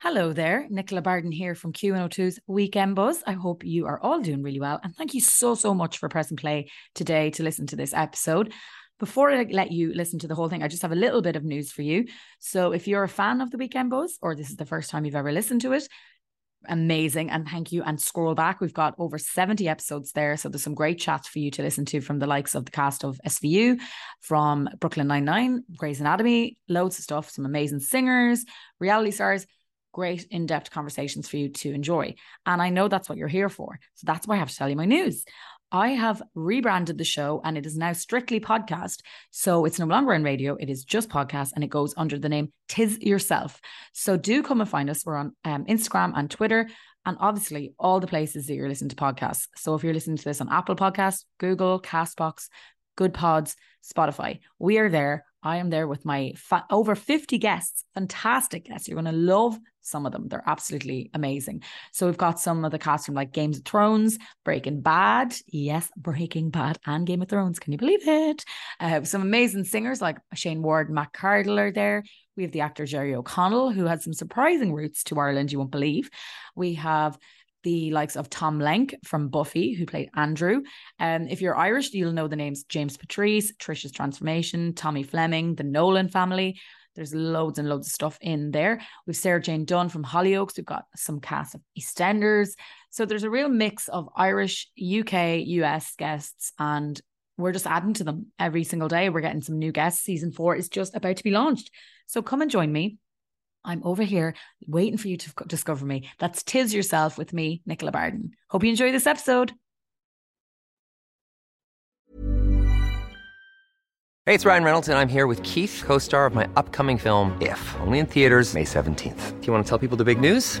Hello there, Nicola Barden here from Q102's Weekend Buzz. I hope you are all doing really well. And thank you so, so much for pressing play today to listen to this episode. Before I let you listen to the whole thing, I just have a little bit of news for you. So, if you're a fan of the Weekend Buzz, or this is the first time you've ever listened to it, amazing. And thank you. And scroll back, we've got over 70 episodes there. So, there's some great chats for you to listen to from the likes of the cast of SVU, from Brooklyn Nine-Nine, Grey's Anatomy, loads of stuff, some amazing singers, reality stars great in-depth conversations for you to enjoy. And I know that's what you're here for. So that's why I have to tell you my news. I have rebranded the show and it is now strictly podcast. So it's no longer in radio, it is just podcast and it goes under the name Tis Yourself. So do come and find us. We're on um, Instagram and Twitter and obviously all the places that you're listening to podcasts. So if you're listening to this on Apple Podcasts, Google, Castbox, Good Pods, Spotify, we are there. I am there with my fa- over 50 guests, fantastic guests. You're going to love some of them. They're absolutely amazing. So we've got some of the cast from like Games of Thrones, Breaking Bad. Yes, Breaking Bad and Game of Thrones. Can you believe it? Uh, some amazing singers like Shayne Ward and Matt Cardle are there. We have the actor Jerry O'Connell, who had some surprising roots to Ireland, you won't believe. We have the likes of Tom Lenk from Buffy, who played Andrew. And um, if you're Irish, you'll know the names James Patrice, Trisha's Transformation, Tommy Fleming, the Nolan family. There's loads and loads of stuff in there. We've Sarah Jayne Dunn from Hollyoaks. We've got some cast of EastEnders. So there's a real mix of Irish, UK, US guests, and we're just adding to them every single day. We're getting some new guests. Season four is just about to be launched. So come and join me. I'm over here waiting for you to discover me. That's Tis Yourself with me, Nicola Barden. Hope you enjoy this episode. Hey, it's Ryan Reynolds, and I'm here with Keith, co star of my upcoming film, If, only in theaters, May 17th. Do you want to tell people the big news?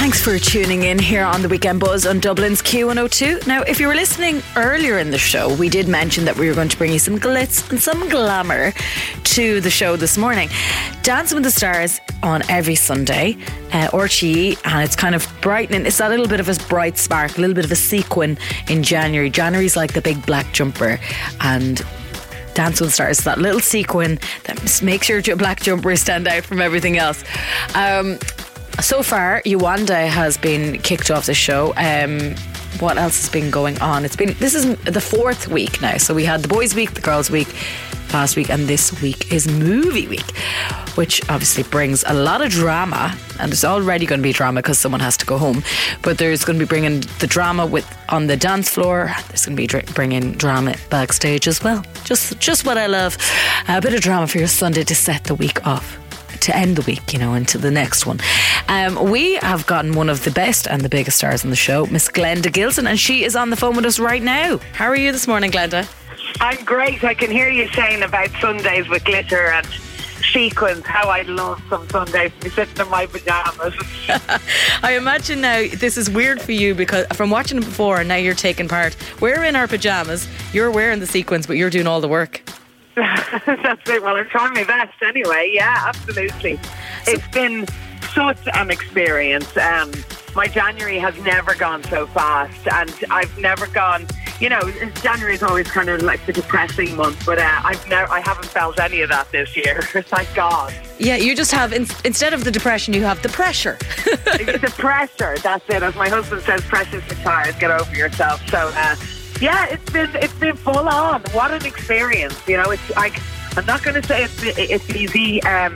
Thanks for tuning in here on the Weekend Buzz on Dublin's Q102. Now, if you were listening earlier in the show, we did mention that we were going to bring you some glitz and some glamour to the show this morning. Dancing with the Stars on every Sunday, uh, RTE, and it's kind of brightening. It's a little bit of a bright spark, a little bit of a sequin in January. January's like the big black jumper, and Dance with the Stars, is that little sequin that makes your black jumper stand out from everything else. Um, so far, Yewande has been kicked off the show. Um, what else has been going on? It's been this is the fourth week now. So we had the boys' week, the girls' week last week, and this week is movie week, which obviously brings a lot of drama. And there's already going to be drama because someone has to go home, but there's going to be bringing the drama with on the dance floor. There's going to be bringing drama backstage as well. Just just what I love, a bit of drama for your Sunday to set the week off to end the week, you know, into the next one. Um, we have gotten one of the best and the biggest stars on the show, Miss Glenda Gilson, and she is on the phone with us right now. How are you this morning, Glenda? I'm great. I can hear you saying about Sundays with glitter and sequins. How I love some Sundays to be sitting in my pajamas. I imagine now this is weird for you because from watching it before and now you're taking part. We're in our pajamas. You're wearing the sequins, but you're doing all the work. That's it. Well, I'm trying my best anyway. Yeah, absolutely. It's been such an experience. Um, my January has never gone so fast, and I've never gone. You know, January is always kind of like the depressing month, but uh, I've never, I haven't felt any of that this year. Thank God. Yeah, you just have in, instead of the depression, you have the pressure. the pressure. That's it. As my husband says, "Precious guitars, get over yourself." So. Uh, yeah, it's been it's been full on. What an experience! You know, it's like I'm not going to say it's it's easy. Um,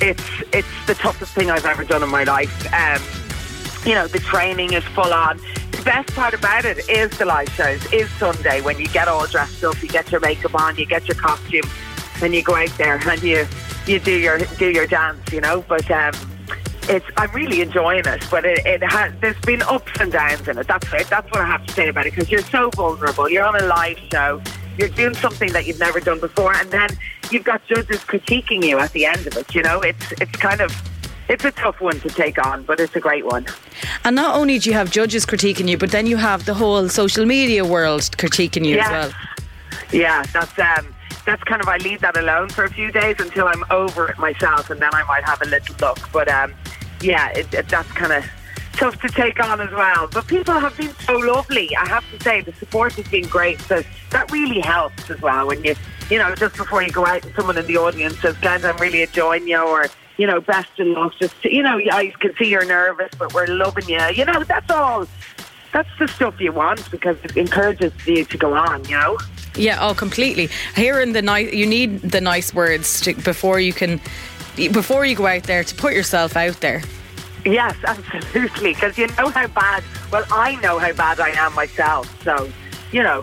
it's it's the toughest thing I've ever done in my life. Um, you know, the training is full on. The best part about it is the live shows. Is Sunday when you get all dressed up, you get your makeup on, you get your costume, and you go out there and you you do your do your dance. You know, but um, it's I'm really enjoying it, but it, it has there's been ups and downs in it. That's it. That's what I have to say about it because you're so vulnerable. You're on a live show. You're doing something that you've never done before, and then you've got judges critiquing you at the end of it. You know, it's it's kind of it's a tough one to take on, but it's a great one. And not only do you have judges critiquing you, but then you have the whole social media world critiquing you Yeah. as well. Yeah, that's um, that's kind of I leave that alone for a few days until I'm over it myself, and then I might have a little look. But um, yeah, it, it, that's kind of tough to take on as well. But people have been so lovely. I have to say, the support has been great. So that really helps as well when you, you know, just before you go out, someone in the audience says, "Guys, I'm really enjoying you," or you know, best of luck. Just you know, I can see you're nervous, but we're loving you. You know, that's all. That's the stuff you want because it encourages you to go on. You know. Yeah, oh, completely. Hearing the nice, you need the nice words to, before you can, before you go out there to put yourself out there. Yes, absolutely. Because you know how bad. Well, I know how bad I am myself. So, you know,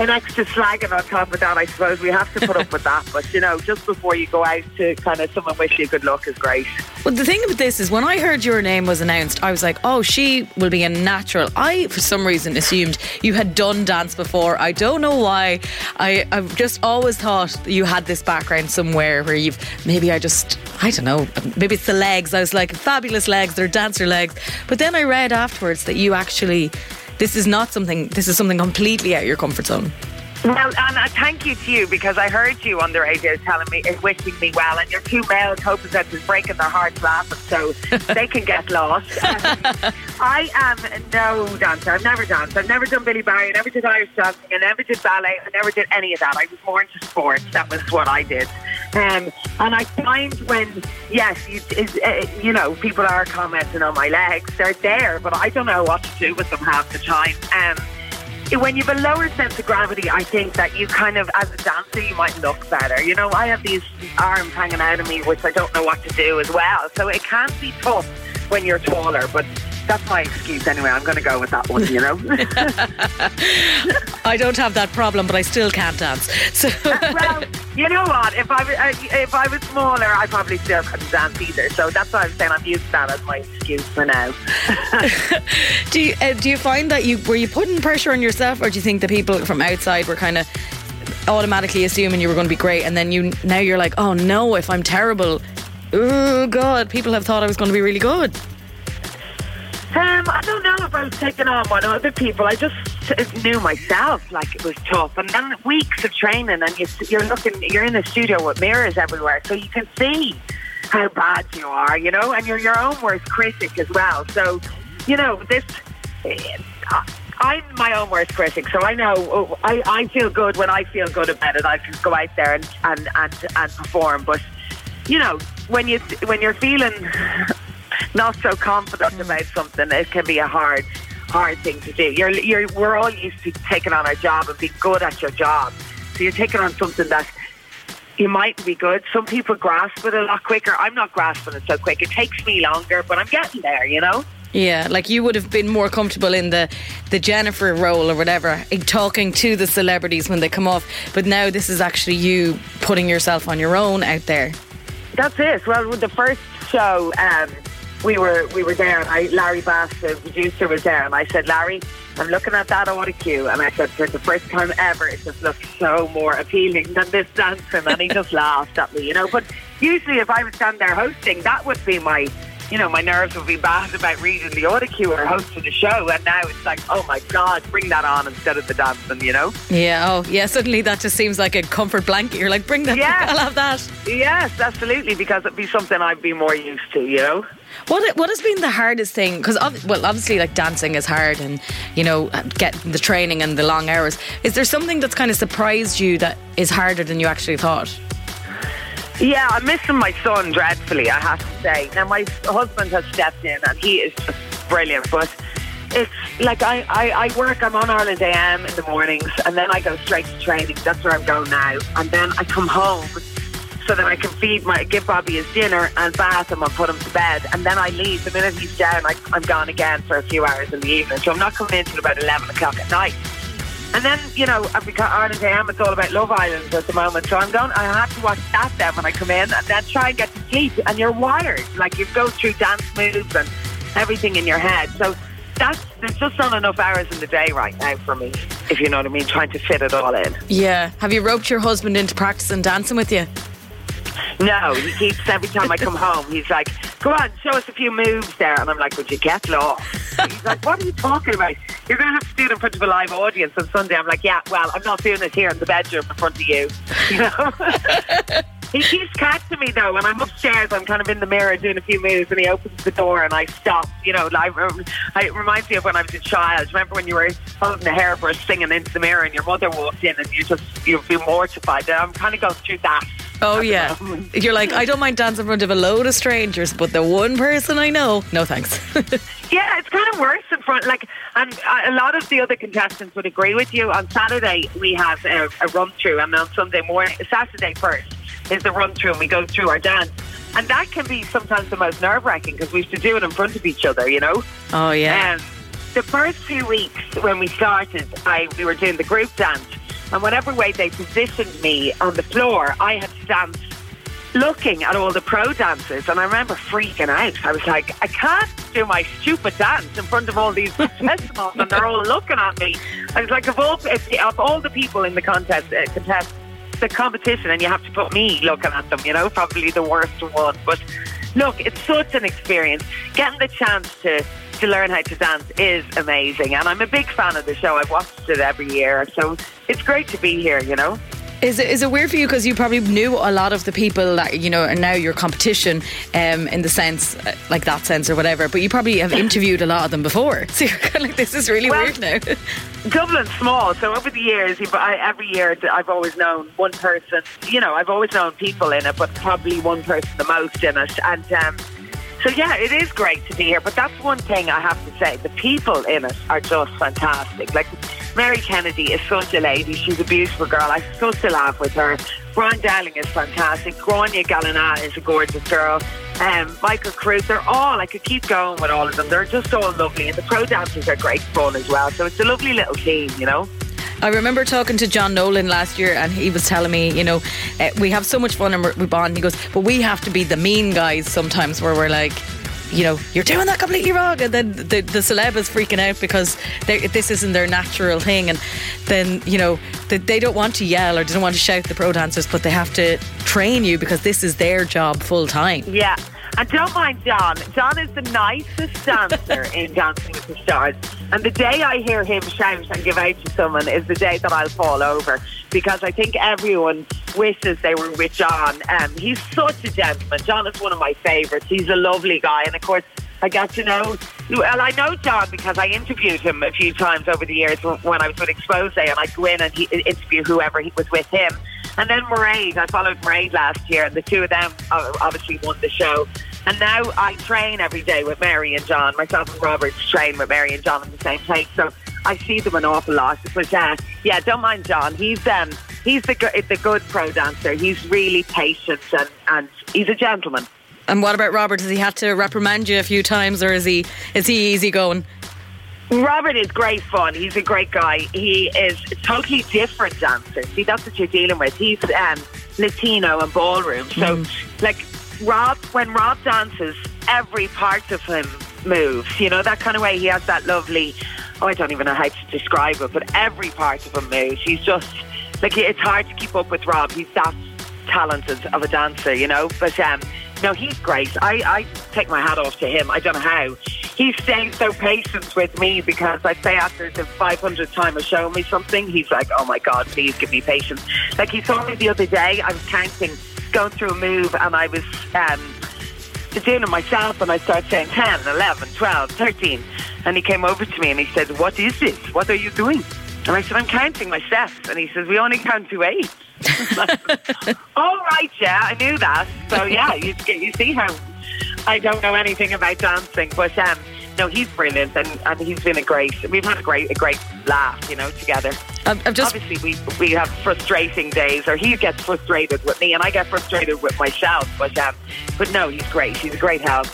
an extra slagging on top of that. I suppose we have to put up with that. But you know, just before you go out to kind of someone wish you good luck is great. Well, the thing about this is when I heard your name was announced, I was like, oh, she will be a natural. I, for some reason, assumed you had done dance before. I don't know why. I, I've just always thought you had this background somewhere where you've maybe I just, I don't know, maybe it's the legs. I was like, fabulous legs, they're dancer legs. But then I read afterwards that you actually, this is not something, this is something completely out of your comfort zone. Well, and uh, thank you to you because I heard you on the radio telling me, wishing me well, and your two male co-presenters is breaking their hearts laughing, so they can get lost. Um, I am no dancer. I've never danced. I've never done Billy Barry. I never did Irish dancing. I never did ballet. I never did any of that. I was more into sports. That was what I did. Um, and I find when, yes, you, uh, you know, people are commenting on my legs, they're there, but I don't know what to do with them half the time. Um, when you've a lower sense of gravity, I think that you kind of, as a dancer, you might look better. You know, I have these arms hanging out of me, which I don't know what to do as well. So it can be tough when you're taller, but that's my excuse anyway. I'm going to go with that one, you know. I don't have that problem, but I still can't dance. So. well, you know what? If I was- uh, if I was smaller, I probably still couldn't dance either. So that's why I'm saying I'm using that as my excuse for now. Do you uh, do you find that you were you putting pressure on yourself, or do you think the people from outside were kind of automatically assuming you were going to be great, and then you now you're like, oh no, if I'm terrible, oh god, people have thought I was going to be really good. Um, I don't know if I was taking on on other people. I just knew myself like it was tough, and then weeks of training, and you, you're looking, you're in the studio with mirrors everywhere, so you can see how bad you are, you know, and you're your own worst critic as well. So, you know, this. I'm my own worst critic, so I know I, I feel good when I feel good about it. I can go out there and, and, and, and perform. But you know, when you when you're feeling not so confident about something, it can be a hard, hard thing to do. You're, you're, we're all used to taking on our job and being good at your job. So you're taking on something that you might be good. Some people grasp it a lot quicker. I'm not grasping it so quick. It takes me longer, but I'm getting there, you know? Yeah, like you would have been more comfortable in the the Jennifer role or whatever, talking to the celebrities when they come off. But now this is actually you putting yourself on your own out there. That's it. Well, with the first show, um, we were we were there, and I, Larry Bass, the producer, was there, and I said, Larry, I'm looking at that auto cue, and I said, for the first time ever, it just looks so more appealing than this dancing, and he just laughed at me, you know. But usually, if I was standing there hosting, that would be my. You know, my nerves would be bad about reading the auto cue or hosting the show, and now it's like, oh my god, bring that on instead of the dancing, you know? Yeah, oh yeah, suddenly that just seems like a comfort blanket. You're like, bring that, Yeah. I'll have that. Yes, absolutely, because it'd be something I'd be more used to, you know? What what has been the hardest thing? Because well, obviously, like dancing is hard, and you know, uh, get the training and the long hours. Is there something that's kind of surprised you that is harder than you actually thought? Yeah, I'm missing my son dreadfully, I have to say. Now, my husband has stepped in and he is just brilliant, but it's like I, I, I work, I'm on Ireland AM in the mornings and then I go straight to training. That's where I'm going now. And then I come home so that I can feed my, give Bobby his dinner and bath him and put him to bed. And then I leave. The minute he's down, I, I'm gone again for a few hours in the evening. So I'm not coming in till about 11 o'clock at night. And then, you know, because Ireland AM, it's all about Love Island at the moment. So I'm going, I have to watch that then when I come in and then try and get to sleep. And you're wired. Like you go through dance moves and everything in your head. So that's, there's just not enough hours in the day right now for me, if you know what I mean, trying to fit it all in. Yeah. Have you roped your husband into practicing dancing with you? No, he keeps every time I come home, he's like, "Go on, show us a few moves there," and I'm like, "Would you get lost?" He's like, "What are you talking about? You're going to have to do it in front of a live audience on Sunday." I'm like, "Yeah, well, I'm not doing it here in the bedroom in front of you." You know. he keeps catching me though when I'm upstairs. I'm kind of in the mirror doing a few moves, and he opens the door, and I stop. You know, like um, it reminds me of when I was a child. Remember when you were holding a hairbrush, singing into the mirror, and your mother walked in, and you just you feel mortified. And I'm kind of going through that. Oh yeah, you're like I don't mind dancing in front of a load of strangers, but the one person I know, no thanks. yeah, it's kind of worse in front. Like, and a lot of the other contestants would agree with you. On Saturday we have a, a run through, and then on Sunday morning, Saturday first is the run through, and we go through our dance. And that can be sometimes the most nerve wracking because we have to do it in front of each other, you know. Oh yeah. Um, the first two weeks when we started, I we were doing the group dance and whatever way they positioned me on the floor, I had to dance looking at all the pro dancers. And I remember freaking out. I was like, I can't do my stupid dance in front of all these professionals and they're all looking at me. I was like, of all, of all the people in the contest, uh, contest, the competition, and you have to put me looking at them, you know, probably the worst one. But look, it's such an experience. Getting the chance to to learn how to dance is amazing. And I'm a big fan of the show. I've watched it every year. So it's great to be here, you know. Is it, is it weird for you because you probably knew a lot of the people that you know and now your competition um, in the sense uh, like that sense or whatever but you probably have interviewed a lot of them before so you're kind of like this is really well, weird now Dublin's small so over the years I, every year I've always known one person you know I've always known people in it but probably one person the most in it and um, so yeah, it is great to be here. But that's one thing I have to say: the people in it are just fantastic. Like Mary Kennedy is such a lady; she's a beautiful girl. I such a laugh with her. Brian Dowling is fantastic. Gráinne Gallanagh is a gorgeous girl. Um, Michael Cruz, they're all, I could keep going with all of them. They're just all lovely. And the pro dancers are great fun as well. So it's a lovely little team, you know. I remember talking to John Nolan last year, and he was telling me, you know, uh, we have so much fun and we bond. He goes, but we have to be the mean guys sometimes, where we're like, you know, you're doing that completely wrong. And then the, the celeb is freaking out because this isn't their natural thing. And then, you know, they, they don't want to yell or they don't want to shout the pro dancers, but they have to train you because this is their job full time. Yeah. And don't mind John. John is the nicest dancer in Dancing with the Stars. And the day I hear him shout and give out to someone is the day that I'll fall over because I think everyone wishes they were with John. Um, he's such a gentleman. John is one of my favourites. He's a lovely guy. And of course, I got to know, well, I know John because I interviewed him a few times over the years when I was with Xposé, and I'd go in and he, interview whoever he was with him. And then Mairead, I followed Mairead last year, and the two of them obviously won the show. And now I train every day with Mary and John. Myself and Robert train with Mary and John in the same place. So I see them an awful lot. But uh, yeah, don't mind John. He's um he's the the good pro dancer. He's really patient and and he's a gentleman. And what about Robert? Does he have to reprimand you a few times, or is he is he easy going? Robert is great fun. He's a great guy. He is a totally different dancer. See, that's what you're dealing with. He's um, Latino and ballroom. So, mm. like, Rob, when Rob dances, every part of him moves. You know, that kind of way. He has that lovely, oh, I don't even know how to describe it, but every part of him moves. He's just, like, it's hard to keep up with Rob. He's that talented of a dancer, you know. But, um, no, he's great. I, I take my hat off to him. I don't know how. He's staying so patient with me because I say after the 500th time of showing me something, he's like, oh my God, please give me patience. Like he saw me the other day, I was counting, going through a move, and I was um, doing it myself, and I started saying 10, 11, 12, 13. And he came over to me and he said, what is this? What are you doing? And I said, I'm counting my steps. And he says, we only count to eight. All right, yeah, I knew that. So yeah, you, you see how I don't know anything about dancing, but um, no, he's brilliant, and, and he's been a great. We've had a great a great laugh, you know, together. I've, I've just obviously we we have frustrating days, or he gets frustrated with me, and I get frustrated with myself. But um, but no, he's great. He's a great help.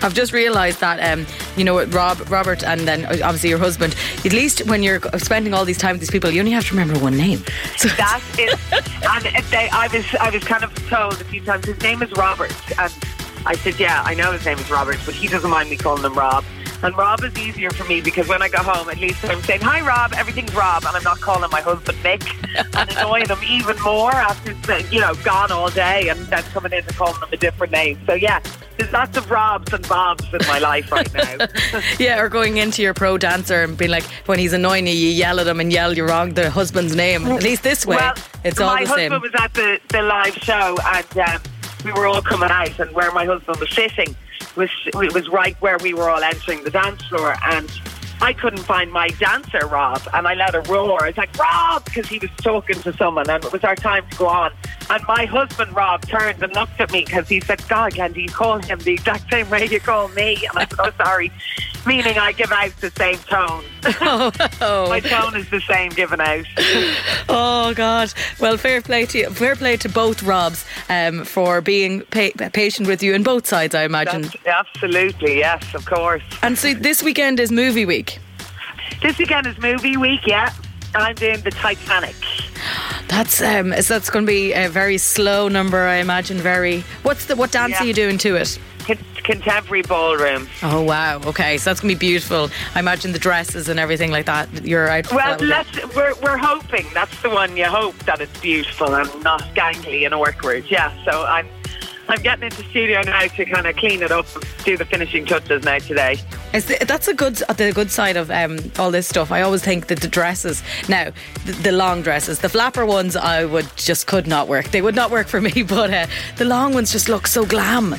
I've just realised that, um, you know, Rob, Robert, and then obviously your husband. At least when you're spending all these time with these people, you only have to remember one name. So that is, and they, I was, I was kind of told a few times his name is Robert, and I said, yeah, I know his name is Robert, but he doesn't mind me calling him Rob. And Rob is easier for me because when I go home, at least I'm saying, Hi, Rob, everything's Rob. And I'm not calling my husband Nick and annoying him even more after, you know, gone all day and then coming in and calling him a different name. So, yeah, there's lots of Robs and Bobs in my life right now. yeah, or going into your pro dancer and being like, when he's annoying you, you yell at him and yell you wrong the husband's name. At least this way, well, it's all the same. My husband was at the, the live show and um, we were all coming out, and where my husband was sitting was it was right where we were all entering the dance floor, and I couldn't find my dancer, Rob, and I let a roar. It's like, Rob, because he was talking to someone, and it was our time to go on. And my husband, Rob, turned and looked at me because he said, God, Candy, you call him the exact same way you call me. And I said, Oh, sorry. Meaning I give out the same tone. Oh, my tone is the same given out. oh God! Well, fair play to you. Fair play to both Robs um, for being pa- patient with you on both sides. I imagine. That's, absolutely, yes, of course. And so this weekend is movie week. This weekend is movie week. Yeah, I'm doing the Titanic. That's um, so that's going to be a very slow number, I imagine. Very. What's the what dance Yeah. are you doing to it? Con- contemporary ballroom. Oh wow! Okay, so that's to be beautiful. I imagine the dresses and everything like that. You're out. Well, let's, we're, we're hoping that's the one you hope that it's beautiful and not gangly and awkward. Yeah, so I'm I'm getting into studio now to kind of clean it up, do the finishing touches now today. Is the, that's a good the good side of um, all this stuff. I always think that the dresses now, the, the long dresses, the flapper ones, I would just could not work. They would not work for me. But uh, the long ones just look so glam.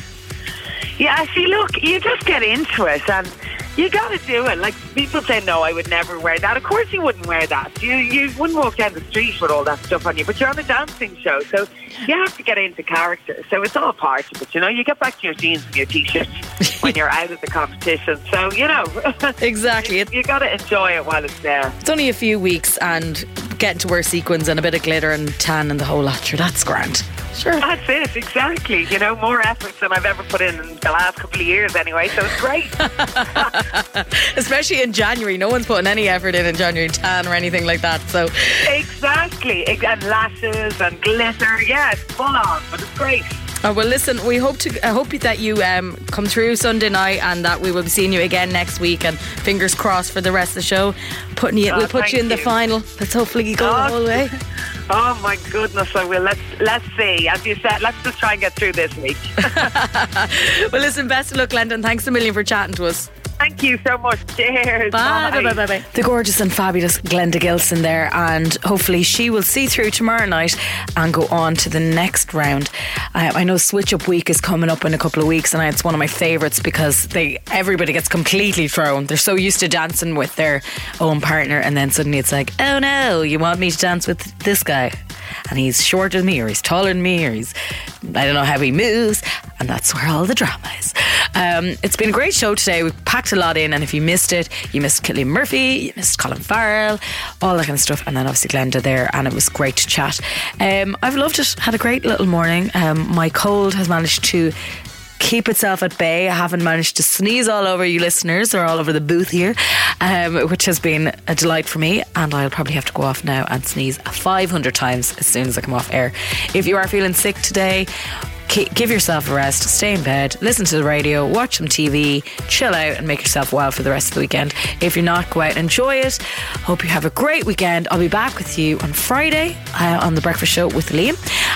Yeah, see, look, you just get into it and you got to do it. Like people say, no, I would never wear that. Of course, you wouldn't wear that. You you wouldn't walk down the street with all that stuff on you. But you're on a dancing show, so you have to get into character. So it's all part of it. You know, you get back to your jeans and your t-shirts when you're out of the competition. So you know, Exactly. you, you got to enjoy it while it's there. it's only a few weeks, and getting to wear sequins and a bit of glitter and tan and the whole lot. Sure, that's grand. Sure. That's it, exactly. You know, more effort than I've ever put in in the last couple of years, anyway. So it's great. Especially in January, no one's putting any effort in in January, tan or anything like that. So exactly, and lashes and glitter. Yeah, it's full on, but it's great. Oh, well, listen, we hope to. I hope that you um, come through Sunday night, and that we will be seeing you again next week. And fingers crossed for the rest of the show. Putting you, Oh, we'll put you in the final. Let's hopefully you go the Oh. whole way. Oh my goodness, I will. Let's let's see. As you said, let's just try and get through this week. Well, listen, best of luck, Glenda. Thanks a million for chatting to us. Thank you so much. Cheers. Bye, bye, bye, bye, bye. The gorgeous and fabulous Glenda Gilson there, and hopefully she will see through tomorrow night and go on to the next round. Uh, I know Switch Up Week is coming up in a couple of weeks, and it's one of my favourites because they everybody gets completely thrown. They're so used to dancing with their own partner, and then suddenly it's like, oh no, you want me to dance with this guy? And he's shorter than me, or he's taller than me, or he's I don't know how he moves, and that's where all the drama is. Um, it's been a great show today. We packed a lot in, and if you missed it, you missed Cillian Murphy, you missed Colin Farrell, all that kind of stuff, and then obviously Glenda there, and it was great to chat. Um, I've loved it. Had a great little morning. Um, my cold has managed to keep itself at bay. I haven't managed to sneeze all over you listeners or all over the booth here, um, which has been a delight for me. And I'll probably have to go off now and sneeze 500 times as soon as I come off air. If you are feeling sick today, give yourself a rest, stay in bed, listen to the radio, watch some TV, chill out, and make yourself well for the rest of the weekend. If you're not, go out and enjoy it. Hope you have a great weekend. I'll be back with you on Friday uh, on the Breakfast Show with Liam,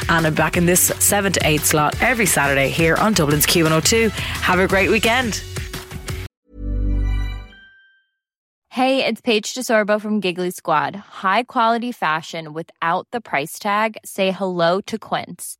and I'm back in this 7 to 8 slot every Saturday here on Dublin's Q102. Have a great weekend. Hey, it's Paige DeSorbo from Giggly Squad. High quality fashion without the price tag. Say hello to Quince.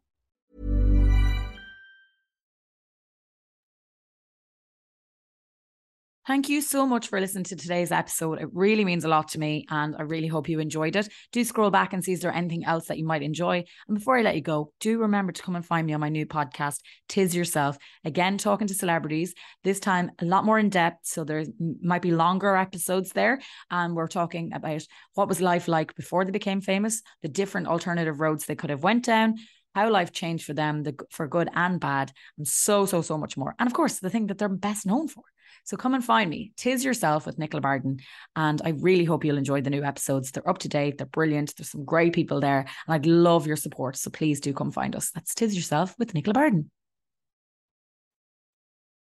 Thank you so much for listening to today's episode. It really means a lot to me, and I really hope you enjoyed it. Do scroll back and see if there anything else that you might enjoy. And before I let you go, do remember to come and find me on my new podcast, Tis Yourself. Again, talking to celebrities, this time a lot more in depth. So there might be longer episodes there. And we're talking about what was life like before they became famous, the different alternative roads they could have went down how life changed for them, the, for good and bad, and so, so, so much more. And of course, the thing that they're best known for. So come and find me. Tis yourself with Nicola Barden. And I really hope you'll enjoy the new episodes. They're up to date, they're brilliant. There's some great people there. And I'd love your support. So please do come find us. That's Tis Yourself with Nicola Barden.